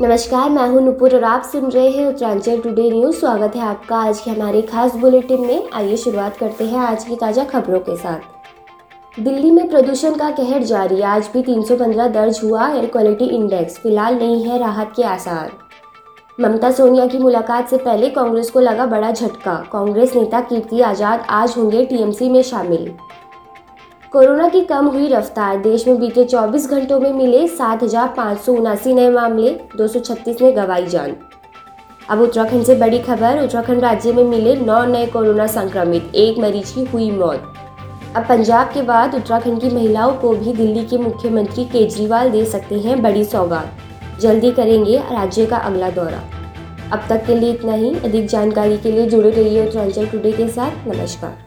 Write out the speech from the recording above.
नमस्कार, मैं हूँ नुपुर और आप सुन रहे हैं उत्तरांचल टुडे न्यूज़ स्वागत है आपका आज के हमारे खास बुलेटिन में। आइए शुरुआत करते हैं आज की ताज़ा खबरों के साथ। दिल्ली में प्रदूषण का कहर जारी, आज भी 315 दर्ज हुआ एयर क्वालिटी इंडेक्स फ़िलहाल नहीं है राहत के आसार। ममता सोनिया की मुलाकात से पहले कांग्रेस को लगा बड़ा झटका, कांग्रेस नेता कीर्ति आज़ाद आज होंगे टीएमसी में शामिल। कोरोना की कम हुई रफ्तार। देश में बीते 24 घंटों में मिले सात हज़ार पाँच सौ उनासी नए मामले 236 ने गवाई जान। अब उत्तराखंड से बड़ी खबर, उत्तराखंड राज्य में मिले नौ नए कोरोना संक्रमित, एक मरीज़ की हुई मौत। अब पंजाब के बाद उत्तराखंड की महिलाओं को भी दिल्ली के मुख्यमंत्री केजरीवाल दे सकते हैं बड़ी सौगात। जल्दी करेंगे राज्य का अगला दौरा। अब तक के लिए इतना ही। अधिक जानकारी के लिए जुड़े रहिए उत्तरांचल टुडे के साथ। नमस्कार।